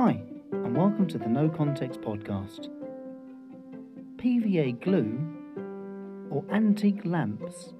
Hi, and welcome to the No Context Podcast. PVA glue or antique lamps?